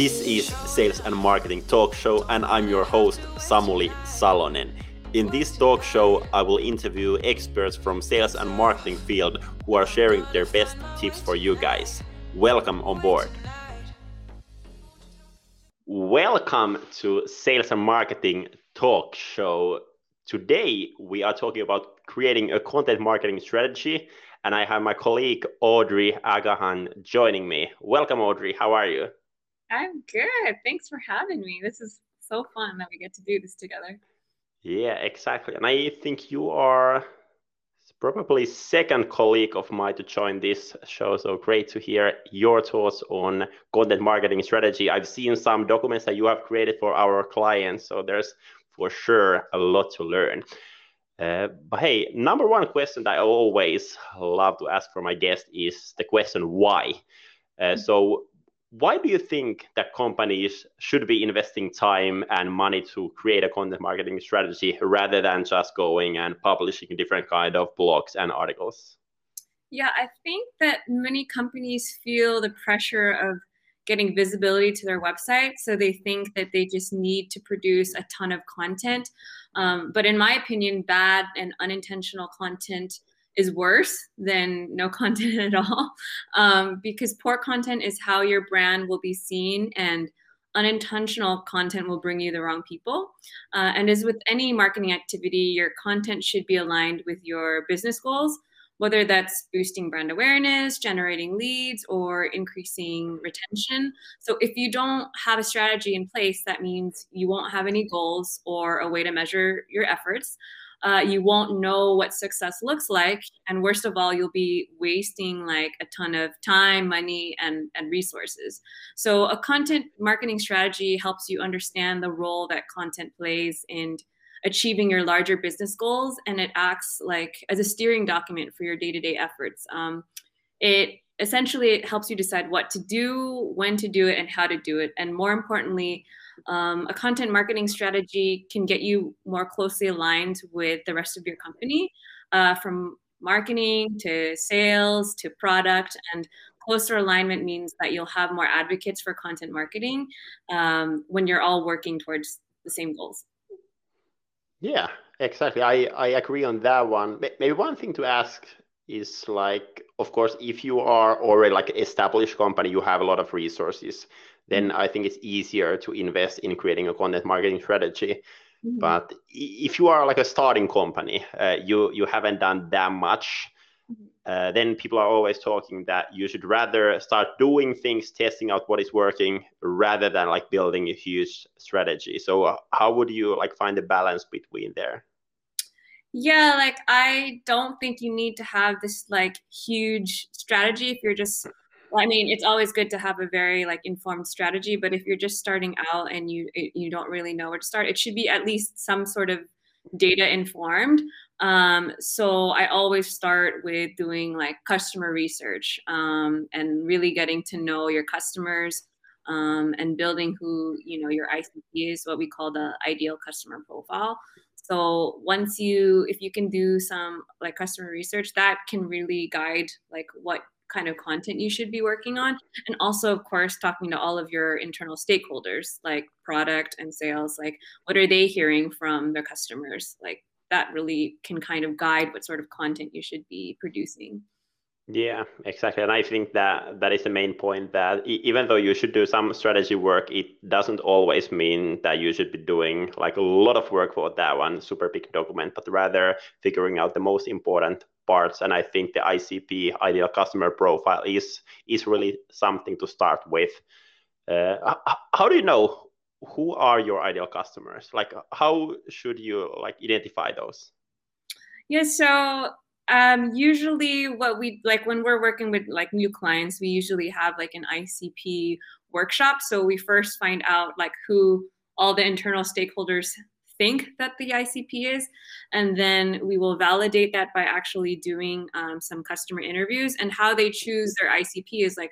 This is Sales and Marketing Talk Show, and I'm your host, Samuli Salonen. In this talk show, I will interview experts from sales and marketing field who are sharing their best tips for you guys. Welcome on board. Welcome to Sales and Marketing Talk Show. Today, we are talking about creating a content marketing strategy, and I have my colleague Audrey Agahan joining me. Welcome, Audrey. How are you? I'm good. Thanks for having me. This is so fun that we get to do this together. Yeah, exactly. And I think you are probably second colleague of mine to join this show. So great to hear your thoughts on content marketing strategy. I've seen some documents that you have created for our clients. So there's for sure a lot to learn. Uh, but hey, number one question that I always love to ask for my guest is the question why. Uh, mm-hmm. so why do you think that companies should be investing time and money to create a content marketing strategy rather than just going and publishing different kind of blogs and articles? Yeah i think that many companies feel the pressure of getting visibility to their website so they think that they just need to produce a ton of content. Um, but in my opinion bad and unintentional content is worse than no content at all um, because poor content is how your brand will be seen and unintentional content will bring you the wrong people. Uh, and as with any marketing activity your content should be aligned with your business goals whether that's boosting brand awareness generating leads or increasing retention. So if you don't have a strategy in place that means you won't have any goals or a way to measure your efforts uh, you won't know what success looks like. And worst of all you'll be wasting like a ton of time money and, and resources. So a content marketing strategy helps you understand the role that content plays in achieving your larger business goals and it acts like as a steering document for your day-to-day efforts. Um, it essentially it helps you decide what to do when to do it and how to do it. And more importantly um, a content marketing strategy can get you more closely aligned with the rest of your company uh, from marketing to sales to product and closer alignment means that you'll have more advocates for content marketing um, when you're all working towards the same goals. Yeah exactly. I, I agree on that one. Maybe one thing to ask is like of course if you are already like established company you have a lot of resources then I think it's easier to invest in creating a content marketing strategy. Mm-hmm. But if you are like a starting company, uh, you you haven't done that much. Mm-hmm. Uh, then people are always talking that you should rather start doing things, testing out what is working, rather than like building a huge strategy. So, uh, how would you like find the balance between there? Yeah, like I don't think you need to have this like huge strategy if you're just I mean, it's always good to have a very like informed strategy, but if you're just starting out and you you don't really know where to start, it should be at least some sort of data informed. Um, so I always start with doing like customer research um, and really getting to know your customers um, and building who you know your ICP is, what we call the ideal customer profile. So once you, if you can do some like customer research, that can really guide like what kind of content you should be working on. And also of course talking to all of your internal stakeholders like product and sales like what are they hearing from their customers? Like that really can kind of guide what sort of content you should be producing. Yeah, exactly. And I think that that is the main point that even though you should do some strategy work, it doesn't always mean that you should be doing like a lot of work for that one super big document, but rather figuring out the most important parts. And I think the ICP, ideal customer profile, is is really something to start with. Uh, how do you know who are your ideal customers? Like, how should you like identify those? Yeah, so um, usually what we like when we're working with like new clients, we usually have like an ICP workshop. So we first find out like who all the internal stakeholders think that the ICP is. And then we will validate that by actually doing um, some customer interviews. And how they choose their ICP is like,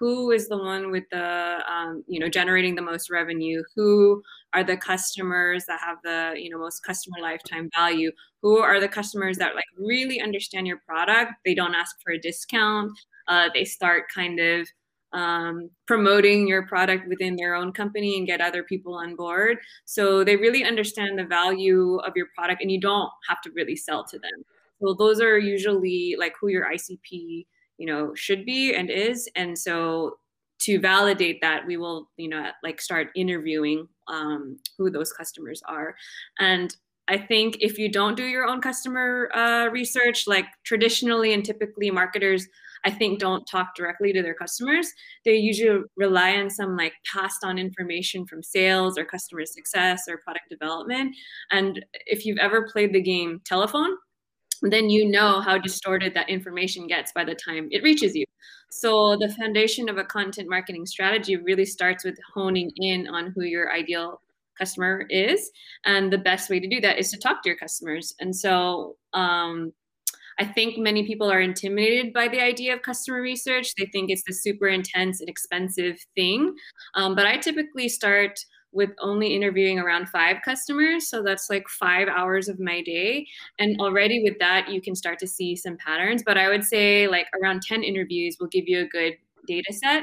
who is the one with the um, you know generating the most revenue? Who are the customers that have the you know most customer lifetime value? Who are the customers that like really understand your product? They don't ask for a discount. Uh, they start kind of um, promoting your product within their own company and get other people on board. So they really understand the value of your product and you don't have to really sell to them. So those are usually like who your ICP, you know, should be and is. And so to validate that, we will, you know, like start interviewing um, who those customers are. And I think if you don't do your own customer uh, research, like traditionally and typically marketers, I think don't talk directly to their customers. They usually rely on some like passed on information from sales or customer success or product development. And if you've ever played the game telephone, then you know how distorted that information gets by the time it reaches you. So the foundation of a content marketing strategy really starts with honing in on who your ideal customer is and the best way to do that is to talk to your customers and so um, i think many people are intimidated by the idea of customer research they think it's the super intense and expensive thing um, but i typically start with only interviewing around five customers. So that's like five hours of my day. And already with that, you can start to see some patterns. But I would say like around 10 interviews will give you a good data set.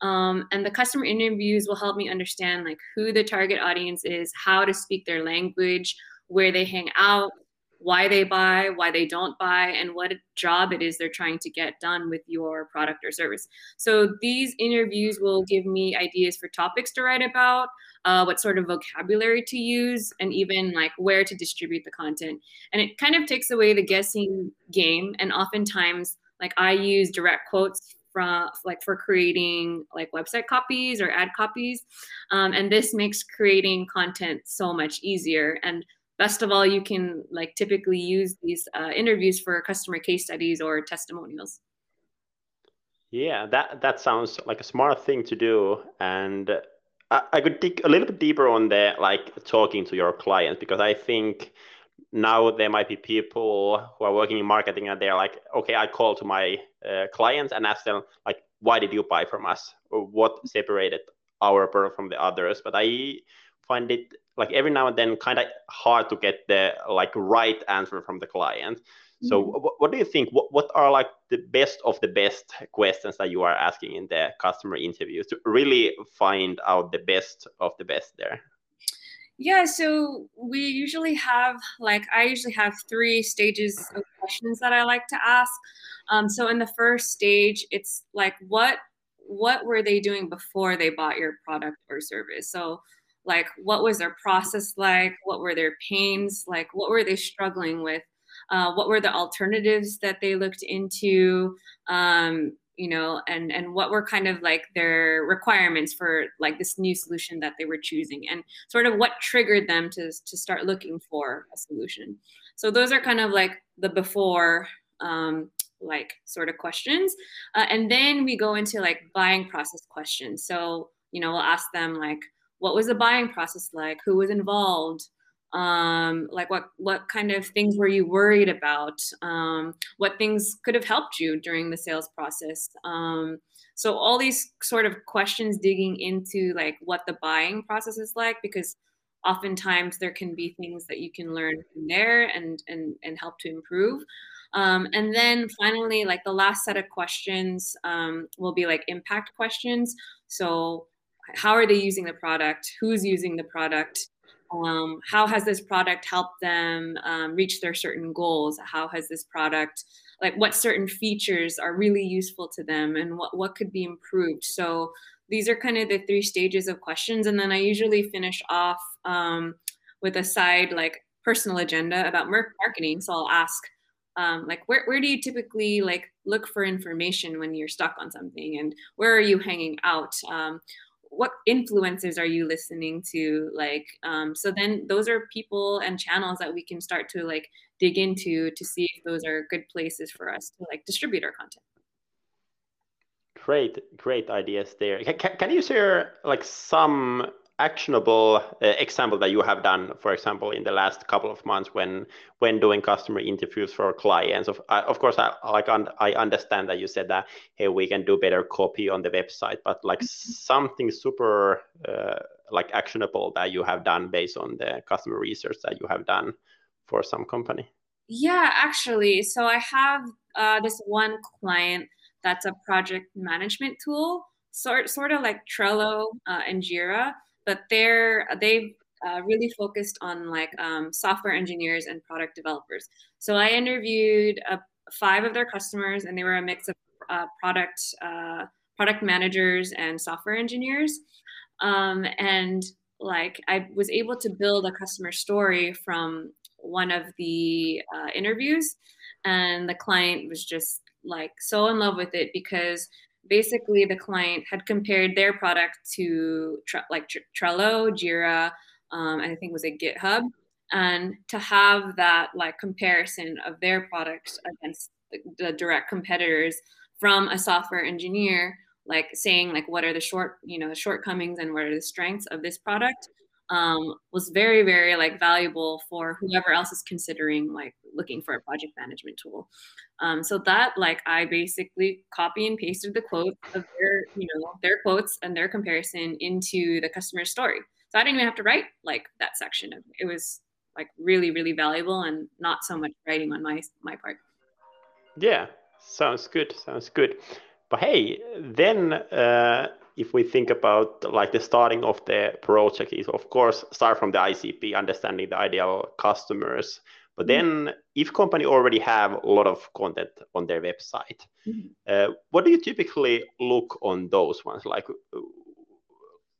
Um, and the customer interviews will help me understand like who the target audience is, how to speak their language, where they hang out, why they buy, why they don't buy, and what job it is they're trying to get done with your product or service. So these interviews will give me ideas for topics to write about, uh, what sort of vocabulary to use, and even like where to distribute the content. And it kind of takes away the guessing game. And oftentimes, like I use direct quotes from like for creating like website copies or ad copies um, and this makes creating content so much easier and best of all, you can like typically use these uh, interviews for customer case studies or testimonials. Yeah, that that sounds like a smart thing to do, and I, I could dig a little bit deeper on the like talking to your clients because I think now there might be people who are working in marketing and they're like, okay, I call to my uh, clients and ask them like, why did you buy from us, or what separated our product from the others? But I find it like every now and then kind of hard to get the like right answer from the client. So mm-hmm. what, what, do you think? What, what are like the best of the best questions that you are asking in the customer interviews to really find out the best of the best there? Yeah so we usually have like i usually have three stages of questions that i like to ask. Um, so in the first stage it's like what what were they doing before they bought your product or service? So like what was their process like? What were their pains? Like what were they struggling with? Uh, what were the alternatives that they looked into? Um, you know and and what were kind of like their requirements for like this new solution that they were choosing? And sort of what triggered them to to start looking for a solution? So those are kind of like the before um, like sort of questions. Uh, and then we go into like buying process questions. So you know we'll ask them like what was the buying process like? Who was involved? Um, like what what kind of things were you worried about? Um, what things could have helped you during the sales process? Um, so all these sort of questions digging into like what the buying process is like because oftentimes there can be things that you can learn from there and and and help to improve. Um, and then finally like the last set of questions um, will be like impact questions. So how are they using the product? Who's using the product? Um, how has this product helped them um, reach their certain goals? How has this product like what certain features are really useful to them and what, what could be improved? So these are kind of the three stages of questions and then i usually finish off um, with a side like personal agenda about marketing. So i'll ask um, like where, where do you typically like look for information when you're stuck on something? And where are you hanging out? Um, what influencers are you listening to? Like um, so then those are people and channels that we can start to like dig into to see if those are good places for us to like distribute our content. Great great ideas there. Can, can you share like some actionable uh, example that you have done for example in the last couple of months when when doing customer interviews for clients. Of uh, of course i like i understand that you said that hey we can do better copy on the website but like mm-hmm. something super uh, like actionable that you have done based on the customer research that you have done for some company? Yeah actually. So i have uh, this one client that's a project management tool sort sort of like Trello uh, and Jira, but they're they uh, really focused on like um, software engineers and product developers. So I interviewed uh, five of their customers, and they were a mix of uh, product uh, product managers and software engineers. Um, and like I was able to build a customer story from one of the uh, interviews, and the client was just like so in love with it because basically the client had compared their product to like Trello, Jira, um, and I think it was a GitHub, and to have that like comparison of their products against the, the direct competitors from a software engineer, like saying like what are the short you know shortcomings and what are the strengths of this product um, was very very like valuable for whoever else is considering like looking for a project management tool. Um, so that like i basically copy and pasted the quote of their you know their quotes and their comparison into the customer story. So i didn't even have to write like that section of it was like really really valuable and not so much writing on my my part. Yeah sounds good sounds good. But hey then uh if we think about like the starting of the project is of course start from the ICP, understanding the ideal customers. But mm-hmm. then if company already have a lot of content on their website, mm-hmm. uh, what do you typically look on those ones? Like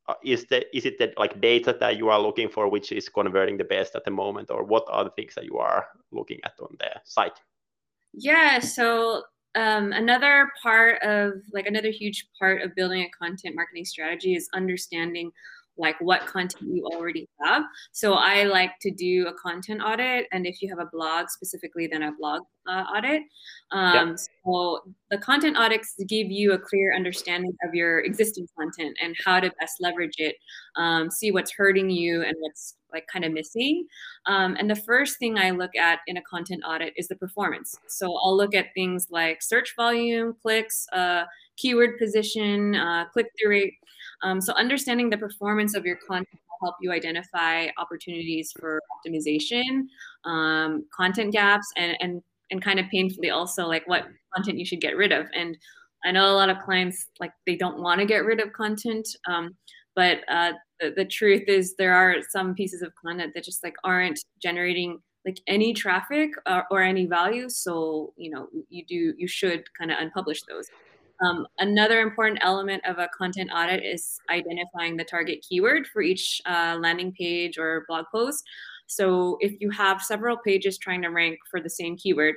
uh, is the is it that like data that you are looking for which is converting the best at the moment or what are the things that you are looking at on the site yeah so um, another part of like another huge part of building a content marketing strategy is understanding like what content you already have. So I like to do a content audit, and if you have a blog specifically, then a blog uh, audit. Um. So the content audits give you a clear understanding of your existing content and how to best leverage it. Um, see what's hurting you and what's like kind of missing. Um, and the first thing I look at in a content audit is the performance. So I'll look at things like search volume, clicks, uh, keyword position, uh, click through rate. Um, so understanding the performance of your content will help you identify opportunities for optimization, um, content gaps, and and and kind of painfully also like what content you should get rid of. And I know a lot of clients like they don't want to get rid of content, um, but uh, the, the truth is there are some pieces of content that just like aren't generating like any traffic or, uh, or any value. So you know you do you should kind of unpublish those. Um, another important element of a content audit is identifying the target keyword for each uh, landing page or blog post. So if you have several pages trying to rank for the same keyword,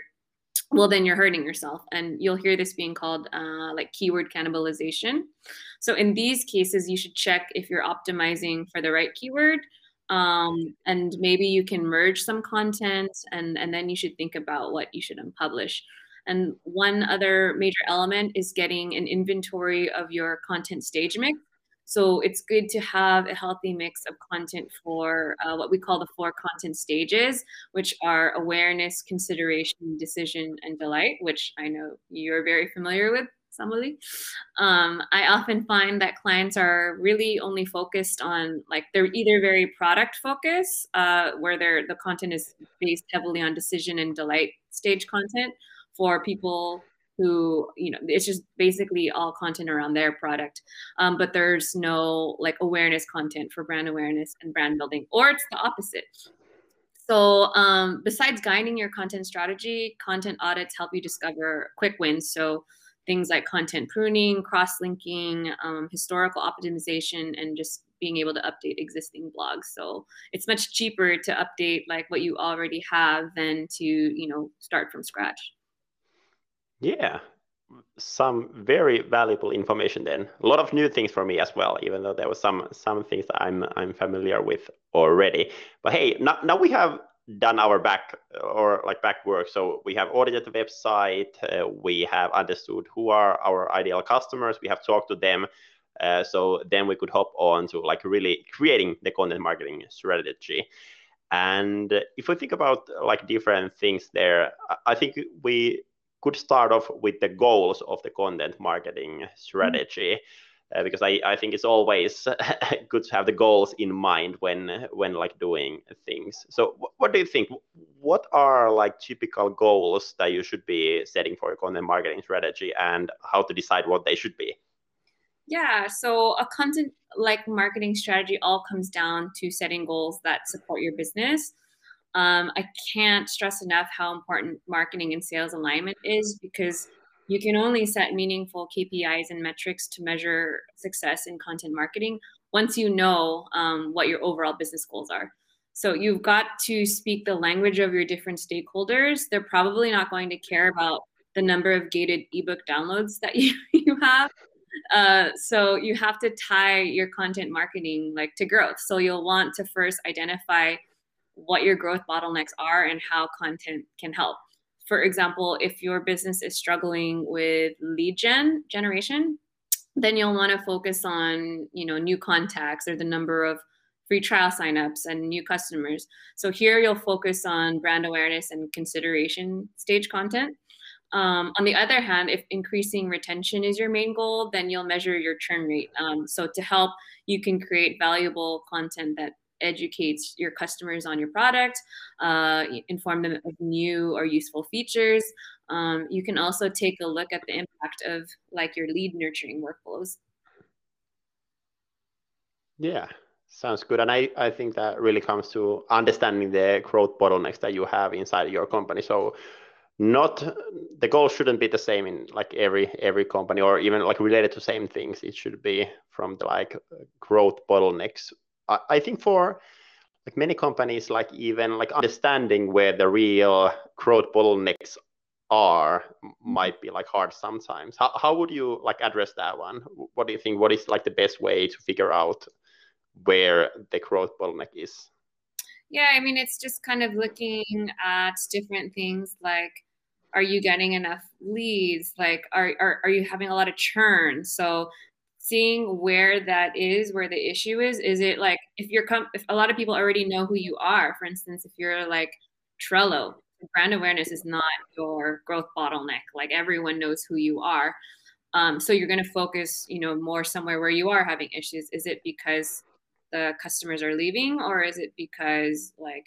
well then you're hurting yourself and you'll hear this being called uh, like keyword cannibalization so in these cases you should check if you're optimizing for the right keyword um, and maybe you can merge some content and and then you should think about what you should unpublish and one other major element is getting an inventory of your content stage mix. So it's good to have a healthy mix of content for uh, what we call the four content stages, which are awareness, consideration, decision, and delight, which I know you're very familiar with. Samuli. Um, I often find that clients are really only focused on like they're either very product focused, uh, where the content is based heavily on decision and delight stage content, for people who you know it's just basically all content around their product. Um, but there's no like awareness content for brand awareness and brand building or it's the opposite. So um, besides guiding your content strategy content audits help you discover quick wins. So things like content pruning cross-linking um, historical optimization and just being able to update existing blogs. So it's much cheaper to update like what you already have than to you know start from scratch yeah, some very valuable information then. A lot of new things for me as well, even though there was some some things that I'm I'm familiar with already. But hey, now, now we have done our back or like back work. So we have audited the website, uh, we have understood who are our ideal customers, we have talked to them. Uh, so then we could hop on to like really creating the content marketing strategy. And if we think about like different things there, I think we could start off with the goals of the content marketing strategy. Mm-hmm. Uh, because I, I think it's always good to have the goals in mind when when like doing things. So what do you think? What are like typical goals that you should be setting for your content marketing strategy, and how to decide what they should be? Yeah, so a content like marketing strategy all comes down to setting goals that support your business. Um, I can't stress enough how important marketing and sales alignment is because you can only set meaningful KPIs and metrics to measure success in content marketing once you know um, what your overall business goals are. So you've got to speak the language of your different stakeholders. They're probably not going to care about the number of gated ebook downloads that you, you have. Uh, so you have to tie your content marketing like to growth. So you'll want to first identify what your growth bottlenecks are and how content can help. For example, if your business is struggling with lead gen generation, then you'll want to focus on, you know, new contacts or the number of free trial signups and new customers. So here you'll focus on brand awareness and consideration stage content. Um, on the other hand, if increasing retention is your main goal, then you'll measure your churn rate. Um, so to help, you can create valuable content that educates your customers on your product, uh, inform them of new or useful features. Um, you can also take a look at the impact of like your lead nurturing workflows. Yeah, sounds good. And I, I think that really comes to understanding the growth bottlenecks that you have inside your company. So not the goal shouldn't be the same in like every every company or even like related to same things it should be from the like growth bottlenecks i, I think for like many companies like even like understanding where the real growth bottlenecks are might be like hard sometimes. How, how would you like address that one? What do you think what is like the best way to figure out where the growth bottleneck is? Yeah i mean it's just kind of looking at different things like are you getting enough leads? Like are, are, are you having a lot of churn? So seeing where that is where the issue is is it like if you're com- if a lot of people already know who you are for instance if you're like trello brand awareness is not your growth bottleneck like everyone knows who you are. Um, so you're going to focus you know more somewhere where you are having issues. Is it because the customers are leaving or is it because like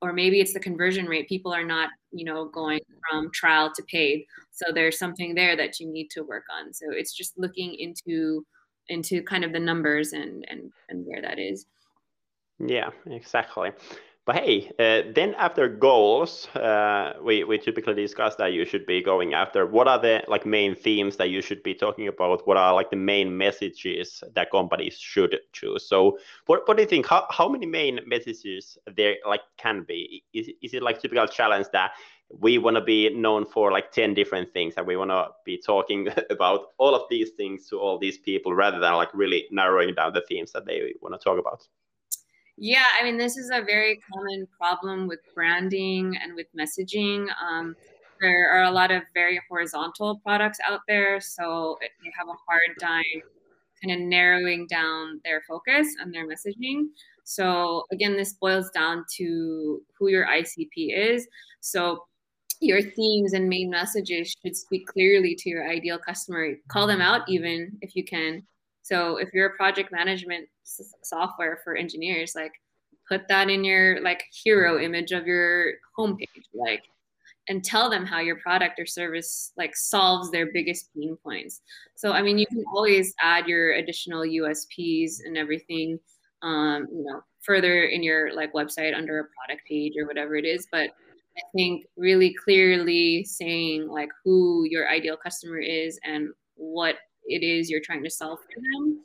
or maybe it's the conversion rate. People are not you know going from trial to paid. So there's something there that you need to work on. So it's just looking into into kind of the numbers and and and where that is. Yeah exactly but hey, uh, then after goals, uh, we, we typically discuss that you should be going after what are the like main themes that you should be talking about? What are like the main messages that companies should choose? So what, what do you think? How, how many main messages there like can be? Is, is it like typical challenge that we want to be known for like 10 different things and we want to be talking about all of these things to all these people rather than like really narrowing down the themes that they want to talk about? Yeah, I mean, this is a very common problem with branding and with messaging. Um, there are a lot of very horizontal products out there, so they have a hard time kind of narrowing down their focus and their messaging. So again, this boils down to who your ICP is. So your themes and main messages should speak clearly to your ideal customer. Call them out even if you can. So if you're a project management s- software for engineers, like put that in your like hero image of your homepage, like and tell them how your product or service like solves their biggest pain points. So I mean, you can always add your additional USPs and everything, um, you know, further in your like website under a product page or whatever it is. But I think really clearly saying like who your ideal customer is and what it is you're trying to sell for them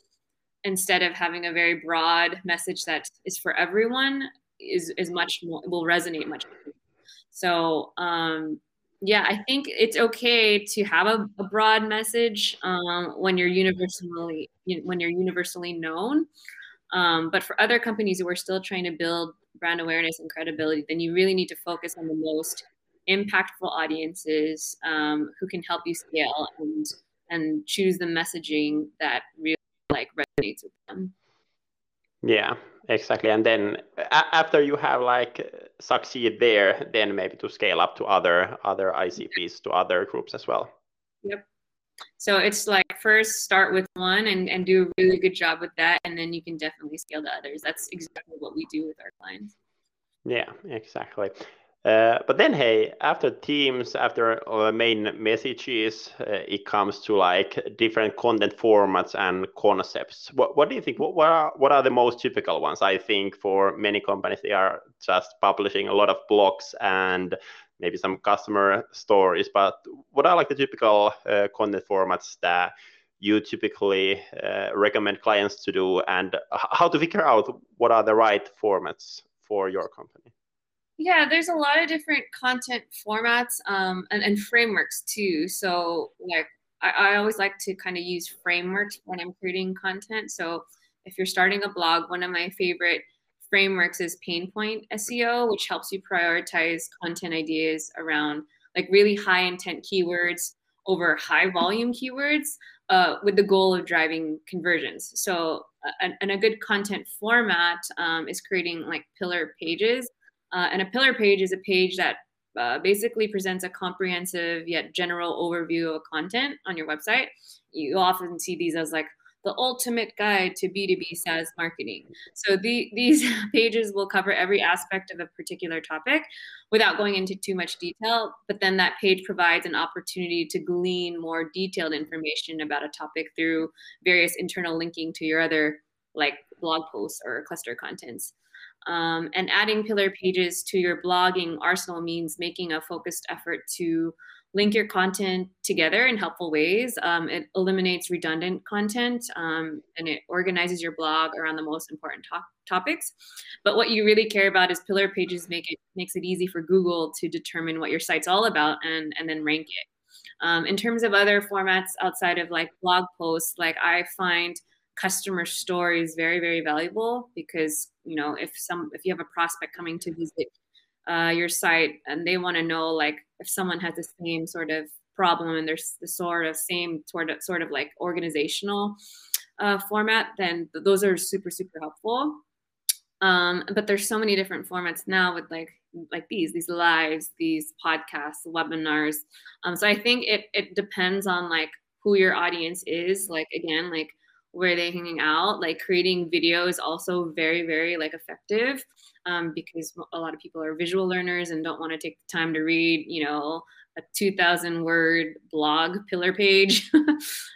instead of having a very broad message that is for everyone is is much more will resonate much more. so um yeah i think it's okay to have a, a broad message um, when you're universally when you're universally known um, but for other companies who are still trying to build brand awareness and credibility then you really need to focus on the most impactful audiences um, who can help you scale and and choose the messaging that really like resonates with them. Yeah exactly. And then a- after you have like succeed there then maybe to scale up to other other icps to other groups as well. Yep. So it's like first start with one and, and do a really good job with that and then you can definitely scale to others. That's exactly what we do with our clients. Yeah exactly Uh, but then, hey, after Teams, after uh, main messages, uh, it comes to like different content formats and concepts. What, what do you think? What, what, are, what are the most typical ones? I think for many companies, they are just publishing a lot of blogs and maybe some customer stories. But what are like the typical uh, content formats that you typically uh, recommend clients to do, and how to figure out what are the right formats for your company? Yeah, there's a lot of different content formats um, and, and frameworks too. So, like, I, I always like to kind of use frameworks when I'm creating content. So, if you're starting a blog, one of my favorite frameworks is pain point SEO, which helps you prioritize content ideas around like really high intent keywords over high volume keywords uh, with the goal of driving conversions. So, and, and a good content format um, is creating like pillar pages uh, and a pillar page is a page that uh, basically presents a comprehensive yet general overview of content on your website. You often see these as like the ultimate guide to B2B SaaS marketing. So the, these pages will cover every aspect of a particular topic without going into too much detail. But then that page provides an opportunity to glean more detailed information about a topic through various internal linking to your other like blog posts or cluster contents. Um, and adding pillar pages to your blogging arsenal means making a focused effort to link your content together in helpful ways. Um, it eliminates redundant content um, and it organizes your blog around the most important to- topics. But what you really care about is pillar pages make it makes it easy for Google to determine what your site's all about and, and then rank it. Um, in terms of other formats outside of like blog posts, like I find customer stories very very valuable because you know if some if you have a prospect coming to visit uh, your site and they want to know like if someone has the same sort of problem and there's the sort of same sort of sort of like organizational uh, format then th- those are super super helpful. Um, but there's so many different formats now with like like these these lives these podcasts webinars. Um, so i think it it depends on like who your audience is. Like again like where they're hanging out like creating video is also very very like effective um, because a lot of people are visual learners and don't want to take the time to read you know a 2000 word blog pillar page.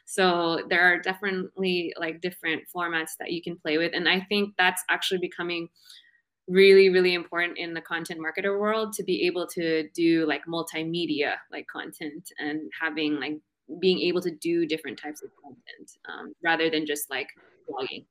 So there are definitely like different formats that you can play with and i think that's actually becoming really really important in the content marketer world to be able to do like multimedia like content and having like being able to do different types of content um, rather than just like blogging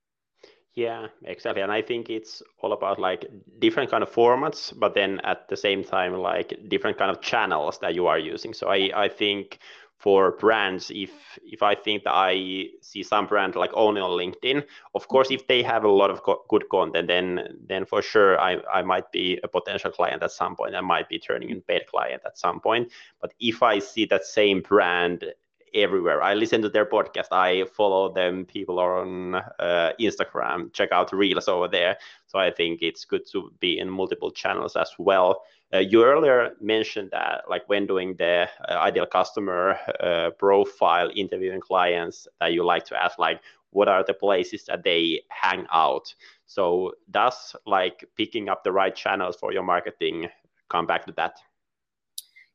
yeah exactly and i think it's all about like different kind of formats but then at the same time like different kind of channels that you are using. So i i think for brands if if i think that i see some brand like only on linkedin of course if they have a lot of co- good content then then for sure i i might be a potential client at some point. I might be turning in paid client at some point. But if i see that same brand everywhere. I listen to their podcast. I follow them. People are on uh, Instagram. Check out Reels over there. So I think it's good to be in multiple channels as well. Uh, you earlier mentioned that, like when doing the uh, ideal customer uh, profile, interviewing clients, that you like to ask, like, what are the places that they hang out? So does like picking up the right channels for your marketing come back to that?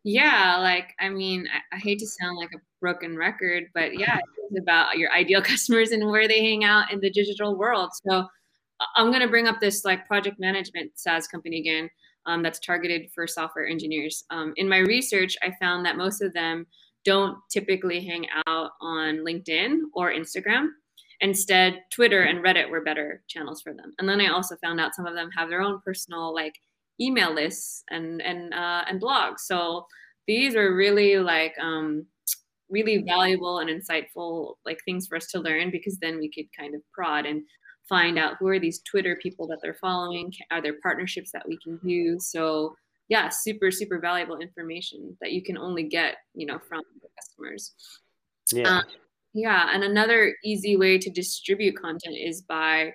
Yeah, like I mean, I, I, hate to sound like a broken record, but yeah, it's about your ideal customers and where they hang out in the digital world. So I'm gonna bring up this like project management SaaS company again um, that's targeted for software engineers. Um, in my research, I found that most of them don't typically hang out on LinkedIn or Instagram. Instead, Twitter and Reddit were better channels for them. And then I also found out some of them have their own personal like email lists and and uh, and blogs. So these are really like um, really valuable and insightful like things for us to learn because then we could kind of prod and find out who are these Twitter people that they're following. Are there partnerships that we can use? So yeah, super super valuable information that you can only get you know from customers. Yeah. Um, yeah, and another easy way to distribute content is by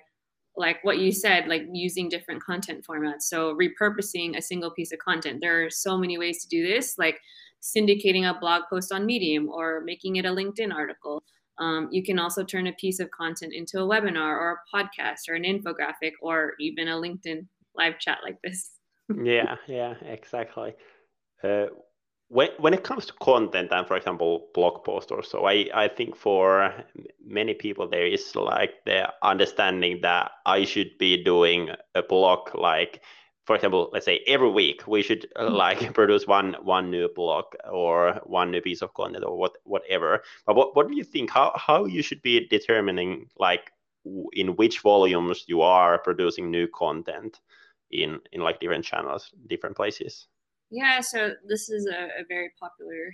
like what you said, like using different content formats. So repurposing a single piece of content. There are so many ways to do this, like syndicating a blog post on Medium or making it a LinkedIn article. Um, you can also turn a piece of content into a webinar or a podcast or an infographic or even a LinkedIn live chat like this. yeah, yeah, exactly. Uh, when when it comes to content and for example blog post or so i i think for many people there is like the understanding that i should be doing a blog like for example let's say every week we should uh, mm-hmm. like produce one one new blog or one new piece of content or what whatever. But what, what do you think? How how you should be determining like in which volumes you are producing new content in in like different channels different places yeah, so this is a, a very popular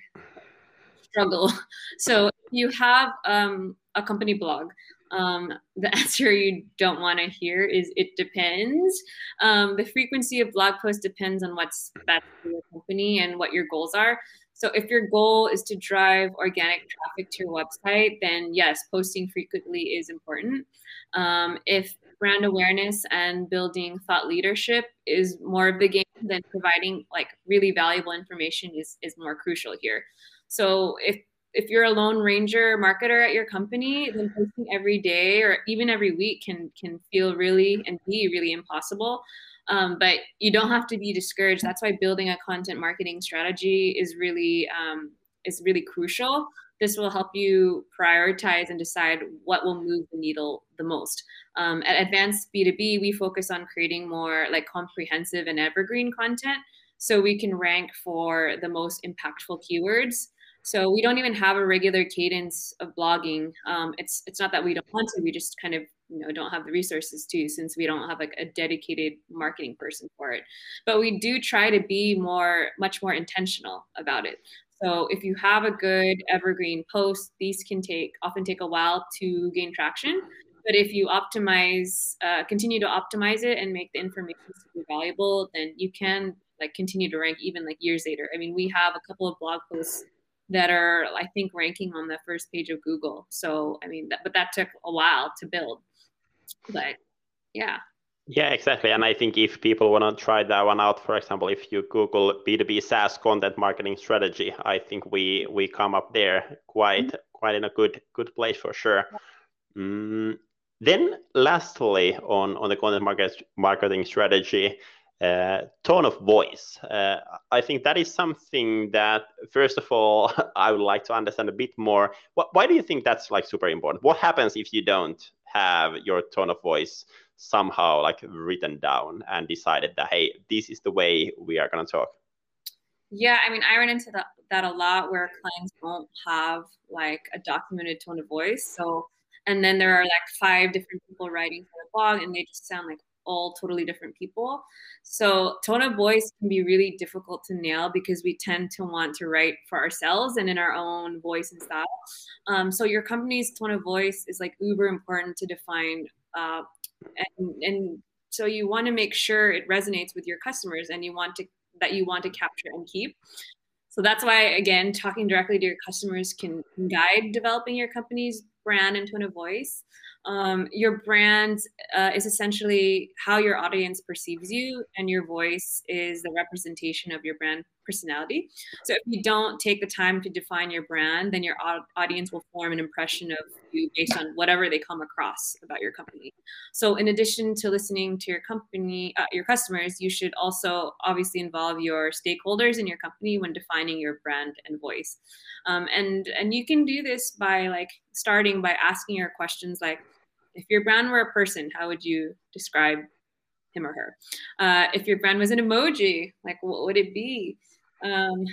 struggle. So you have um, a company blog. Um, the answer you don't want to hear is it depends. Um, the frequency of blog posts depends on what's best for your company and what your goals are. So if your goal is to drive organic traffic to your website, then yes, posting frequently is important. Um, if brand awareness and building thought leadership is more of the game than providing like really valuable information is is more crucial here. So if if you're a lone ranger marketer at your company, then posting every day or even every week can can feel really and be really impossible. Um, but you don't have to be discouraged. That's why building a content marketing strategy is really um, is really crucial. This will help you prioritize and decide what will move the needle the most. Um, at Advance B2B, we focus on creating more like comprehensive and evergreen content so we can rank for the most impactful keywords. So we don't even have a regular cadence of blogging. Um, it's it's not that we don't want to. We just kind of you know don't have the resources to since we don't have like a dedicated marketing person for it. But we do try to be more much more intentional about it. So if you have a good evergreen post, these can take often take a while to gain traction. But if you optimize, uh, continue to optimize it and make the information super valuable, then you can like continue to rank even like years later. I mean, we have a couple of blog posts that are I think ranking on the first page of Google. So I mean, that, but that took a while to build. But yeah. Yeah, exactly. And I think if people want to try that one out, for example, if you Google B2B SaaS content marketing strategy, I think we we come up there quite mm-hmm. quite in a good good place for sure. Mm, then lastly, on, on the content market, marketing strategy, uh, tone of voice. Uh, I think that is something that, first of all, I would like to understand a bit more. Why do you think that's like super important? What happens if you don't have your tone of voice somehow like written down and decided that hey this is the way we are going to talk yeah i mean i run into that, that a lot where clients don't have like a documented tone of voice so and then there are like five different people writing for the blog and they just sound like all totally different people. So tone of voice can be really difficult to nail because we tend to want to write for ourselves and in our own voice and style. Um, so your company's tone of voice is like uber important to define uh, and, and so you want to make sure it resonates with your customers and you want to that you want to capture and keep. So that's why again talking directly to your customers can guide developing your company's brand and tone of voice um, your brand uh, is essentially how your audience perceives you and your voice is the representation of your brand personality. So if you don't take the time to define your brand, then your audience will form an impression of you based on whatever they come across about your company. So in addition to listening to your company, uh, your customers, you should also obviously involve your stakeholders in your company when defining your brand and voice. Um, and and you can do this by like starting by asking your questions like, if your brand were a person, how would you describe him or her? Uh, if your brand was an emoji, like what would it be? Um,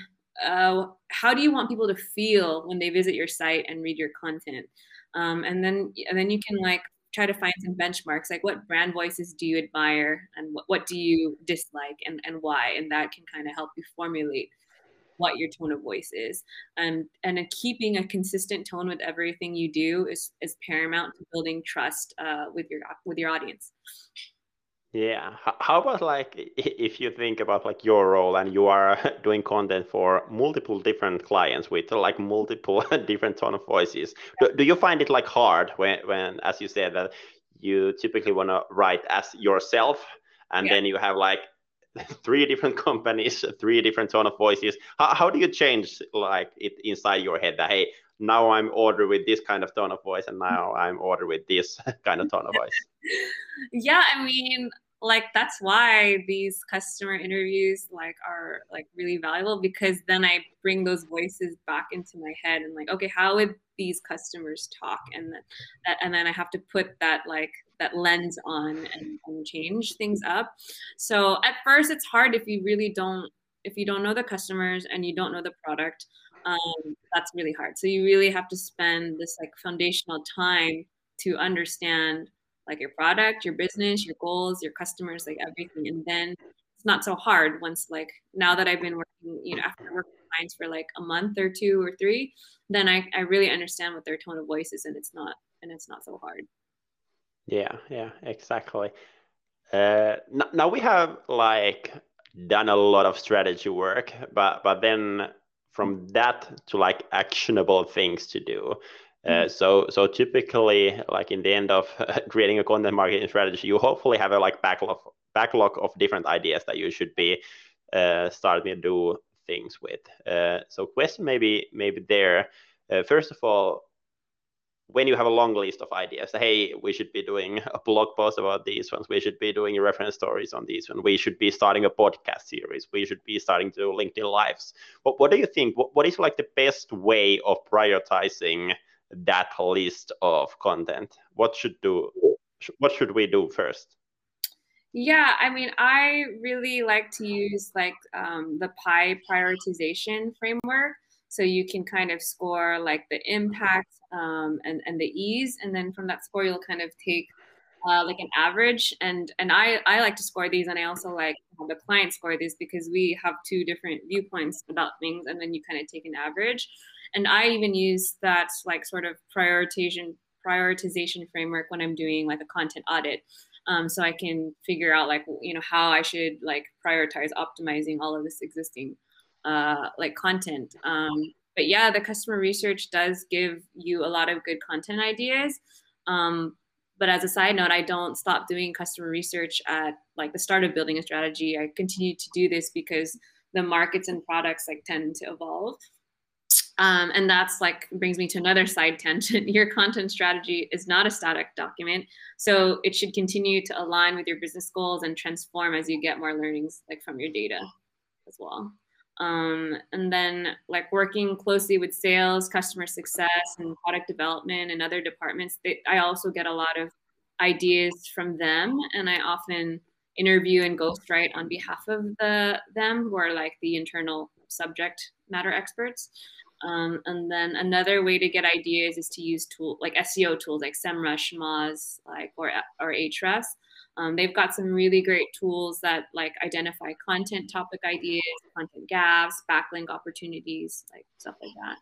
uh, how do you want people to feel when they visit your site and read your content? Um, and then and then you can like try to find some benchmarks like what brand voices do you admire and what, what do you dislike and, and why? And that can kind of help you formulate what your tone of voice is. And and keeping a consistent tone with everything you do is is paramount to building trust uh, with your with your audience yeah. How about like if you think about like your role and you are doing content for multiple different clients with like multiple different tone of voices? Do, do you find it like hard when, when, as you said, that you typically want to write as yourself and yeah. then you have like three different companies, three different tone of voices. How, how do you change like it inside your head that, hey, now I'm ordered with this kind of tone of voice and now I'm ordered with this kind of tone of voice? yeah, I mean, like that's why these customer interviews like are like really valuable because then I bring those voices back into my head and like, okay, how would these customers talk? And then that, and then I have to put that like that lens on and, and change things up. So at first it's hard if you really don't if you don't know the customers and you don't know the product um, that's really hard. So you really have to spend this like foundational time to understand like your product your business your goals your customers like everything. And then it's not so hard once like now that i've been working you know after working with clients for like a month or two or three then i, I really understand what their tone of voice is and it's not and it's not so hard. Yeah yeah exactly. Uh, now we have like done a lot of strategy work but but then from that to like actionable things to do. Uh, mm-hmm. so so typically like in the end of creating a content marketing strategy you hopefully have a like backlog backlog of different ideas that you should be uh, starting to do things with. Uh, so question maybe maybe there. Uh, first of all when you have a long list of ideas, hey, we should be doing a blog post about these ones, we should be doing reference stories on these ones, we should be starting a podcast series, we should be starting to do LinkedIn lives. What, what do you think? What, what is like the best way of prioritizing that list of content? What should do? What should we do first? Yeah, I mean, I really like to use like um, the pie prioritization framework. So you can kind of score like the impact um, and and the ease, and then from that score you'll kind of take uh, like an average. And and I I like to score these, and I also like the client score these because we have two different viewpoints about things, and then you kind of take an average. And I even use that like sort of prioritization prioritization framework when I'm doing like a content audit. Um, so I can figure out like you know how I should like prioritize optimizing all of this existing uh, like content. Um, but yeah, the customer research does give you a lot of good content ideas. Um, but as a side note, I don't stop doing customer research at like the start of building a strategy. I continue to do this because the markets and products like tend to evolve. Um, and that's like brings me to another side tangent. Your content strategy is not a static document, so it should continue to align with your business goals and transform as you get more learnings like from your data as well. Um, and then like working closely with sales, customer success, and product development and other departments, they, I also get a lot of ideas from them, and I often interview and ghostwrite on behalf of the them who are like the internal subject matter experts. Um, and then another way to get ideas is to use tool like SEO tools like SEMrush, Moz, like or or Ahrefs. Um, they've got some really great tools that like identify content topic ideas, content gaps, backlink opportunities, like stuff like that.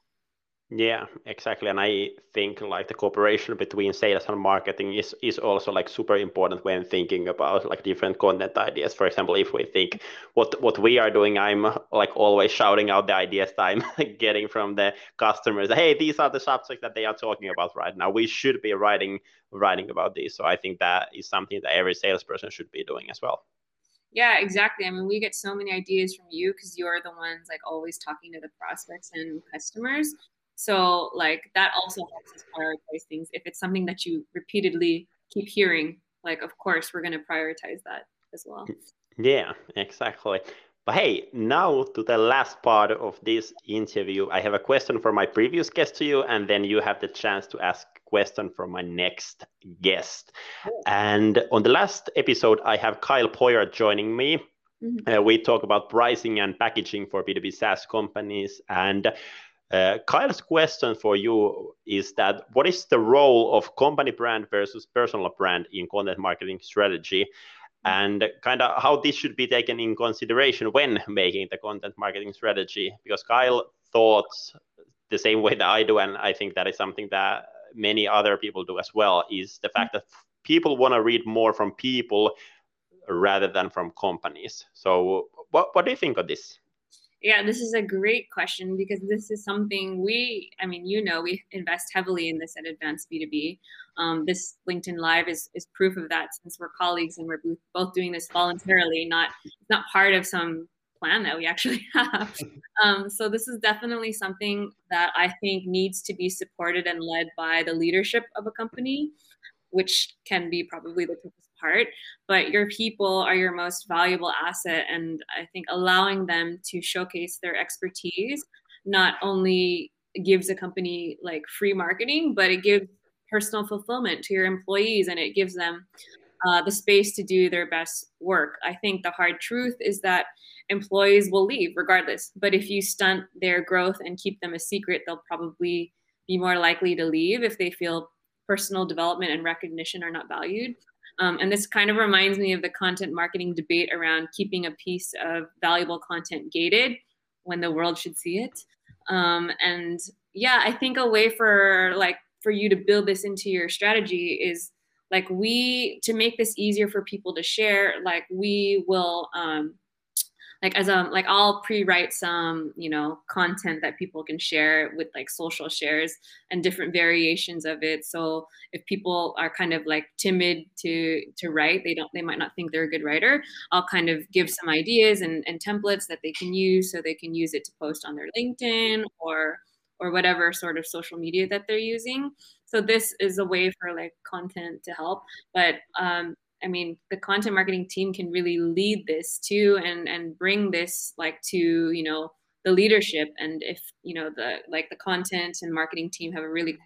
Yeah, exactly. And I think like the cooperation between sales and marketing is, is also like super important when thinking about like different content ideas. For example, if we think what what we are doing, I'm like always shouting out the ideas that I'm getting from the customers. Hey, these are the subjects that they are talking about right now. We should be writing writing about these. So I think that is something that every salesperson should be doing as well. Yeah, exactly. I mean, we get so many ideas from you because you're the ones like always talking to the prospects and customers. So like that also helps us prioritize things. If it's something that you repeatedly keep hearing, like of course we're going to prioritize that as well. Yeah, exactly. But hey, now to the last part of this interview, I have a question for my previous guest to you, and then you have the chance to ask question for my next guest. Oh. And on the last episode, I have Kyle Poyar joining me. Mm-hmm. Uh, we talk about pricing and packaging for B2B SaaS companies. And uh, Kyle's question for you is that what is the role of company brand versus personal brand in content marketing strategy? And kind of how this should be taken in consideration when making the content marketing strategy? Because Kyle thought the same way that I do, and I think that is something that many other people do as well, is the fact that people want to read more from people rather than from companies. So, what, what do you think of this? Yeah, this is a great question because this is something we, I mean, you know, we invest heavily in this at Advance B2B. Um, this LinkedIn Live is, is proof of that since we're colleagues and we're both doing this voluntarily, not, not part of some plan that we actually have. Um, so this is definitely something that I think needs to be supported and led by the leadership of a company, which can be probably the part but your people are your most valuable asset and i think allowing them to showcase their expertise not only gives a company like free marketing but it gives personal fulfillment to your employees and it gives them uh, the space to do their best work i think the hard truth is that employees will leave regardless but if you stunt their growth and keep them a secret they'll probably be more likely to leave if they feel personal development and recognition are not valued. Um, and this kind of reminds me of the content marketing debate around keeping a piece of valuable content gated when the world should see it. Um, and yeah, I think a way for like for you to build this into your strategy is like we to make this easier for people to share. Like we will um, like as a like I'll pre-write some you know content that people can share with like social shares and different variations of it. So if people are kind of like timid to to write, they don't they might not think they're a good writer. I'll kind of give some ideas and, and templates that they can use so they can use it to post on their LinkedIn or or whatever sort of social media that they're using. So this is a way for like content to help. But um, I mean, the content marketing team can really lead this too and and bring this like to, you know, the leadership and if, you know, the like the content and marketing team have a really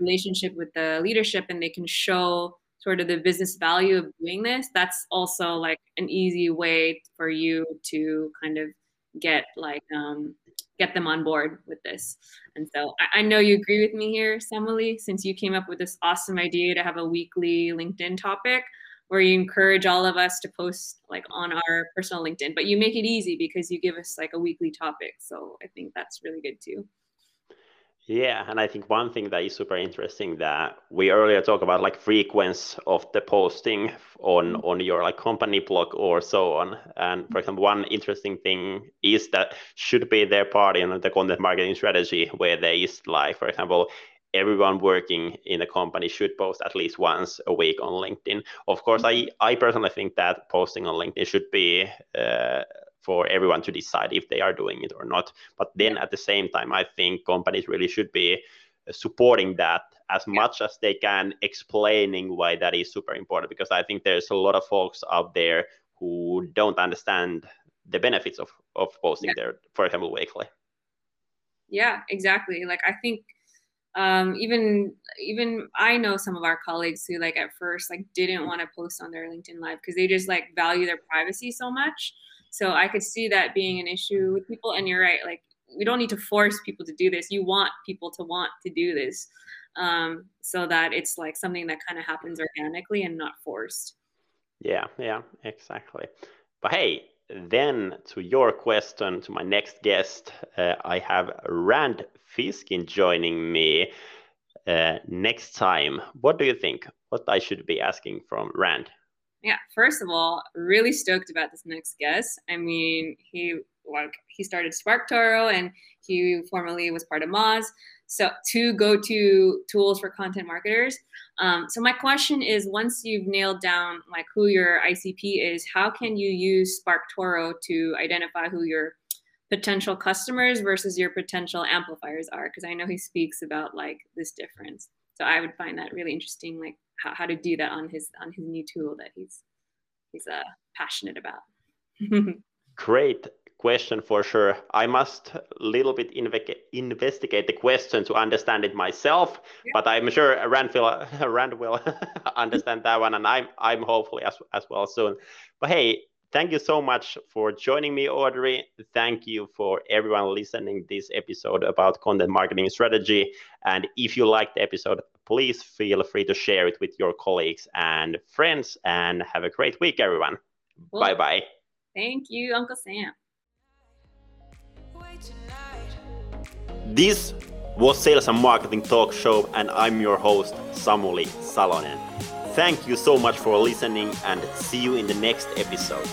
relationship with the leadership and they can show sort of the business value of doing this, that's also like an easy way for you to kind of get like um get them on board with this. And so I, I know you agree with me here, Samuli, since you came up with this awesome idea to have a weekly LinkedIn topic where you encourage all of us to post like on our personal LinkedIn, but you make it easy because you give us like a weekly topic. So I think that's really good too. Yeah, and I think one thing that is super interesting that we earlier talked about like frequency of the posting on mm-hmm. on your like company blog or so on. And for example, one interesting thing is that should be their part in the content marketing strategy where there is like, for example, everyone working in a company should post at least once a week on LinkedIn. Of course, I, I personally think that posting on LinkedIn should be uh, for everyone to decide if they are doing it or not. But then at the same time, I think companies really should be supporting that as much as they can, explaining why that is super important. Because I think there's a lot of folks out there who don't understand the benefits of, of posting yeah. their, for example, weekly. Yeah, exactly. Like I think um, even even I know some of our colleagues who like at first like didn't want to post on their LinkedIn live because they just like value their privacy so much. So I could see that being an issue with people. And you're right, like we don't need to force people to do this. You want people to want to do this, um, so that it's like something that kind of happens organically and not forced. Yeah, yeah, exactly. But hey, then to your question, to my next guest, uh, I have Rand Fishkin joining me uh, next time. What do you think? What I should be asking from Rand? Yeah, first of all, really stoked about this next guest. I mean, he like he started SparkToro and he formerly was part of Moz. So two go-to tools for content marketers. Um, so my question is, once you've nailed down like who your ICP is, how can you use SparkToro to identify who your potential customers versus your potential amplifiers are? Because I know he speaks about like this difference. So I would find that really interesting, like how, how to do that on his on his new tool that he's he's uh, passionate about. Great question for sure. I must a little bit inve- investigate the question to understand it myself, yeah. but I'm sure Rand will, Rand will understand that one, and I'm I'm hopefully as as well soon. But hey, thank you so much for joining me, Audrey. Thank you for everyone listening this episode about content marketing strategy. And if you liked the episode, please feel free to share it with your colleagues and friends. And have a great week, everyone. Bye bye. Thank you, Uncle Sam. This was Sales and Marketing Talk Show, and I'm your host, Samuli Salonen. Thank you so much for listening, and see you in the next episode.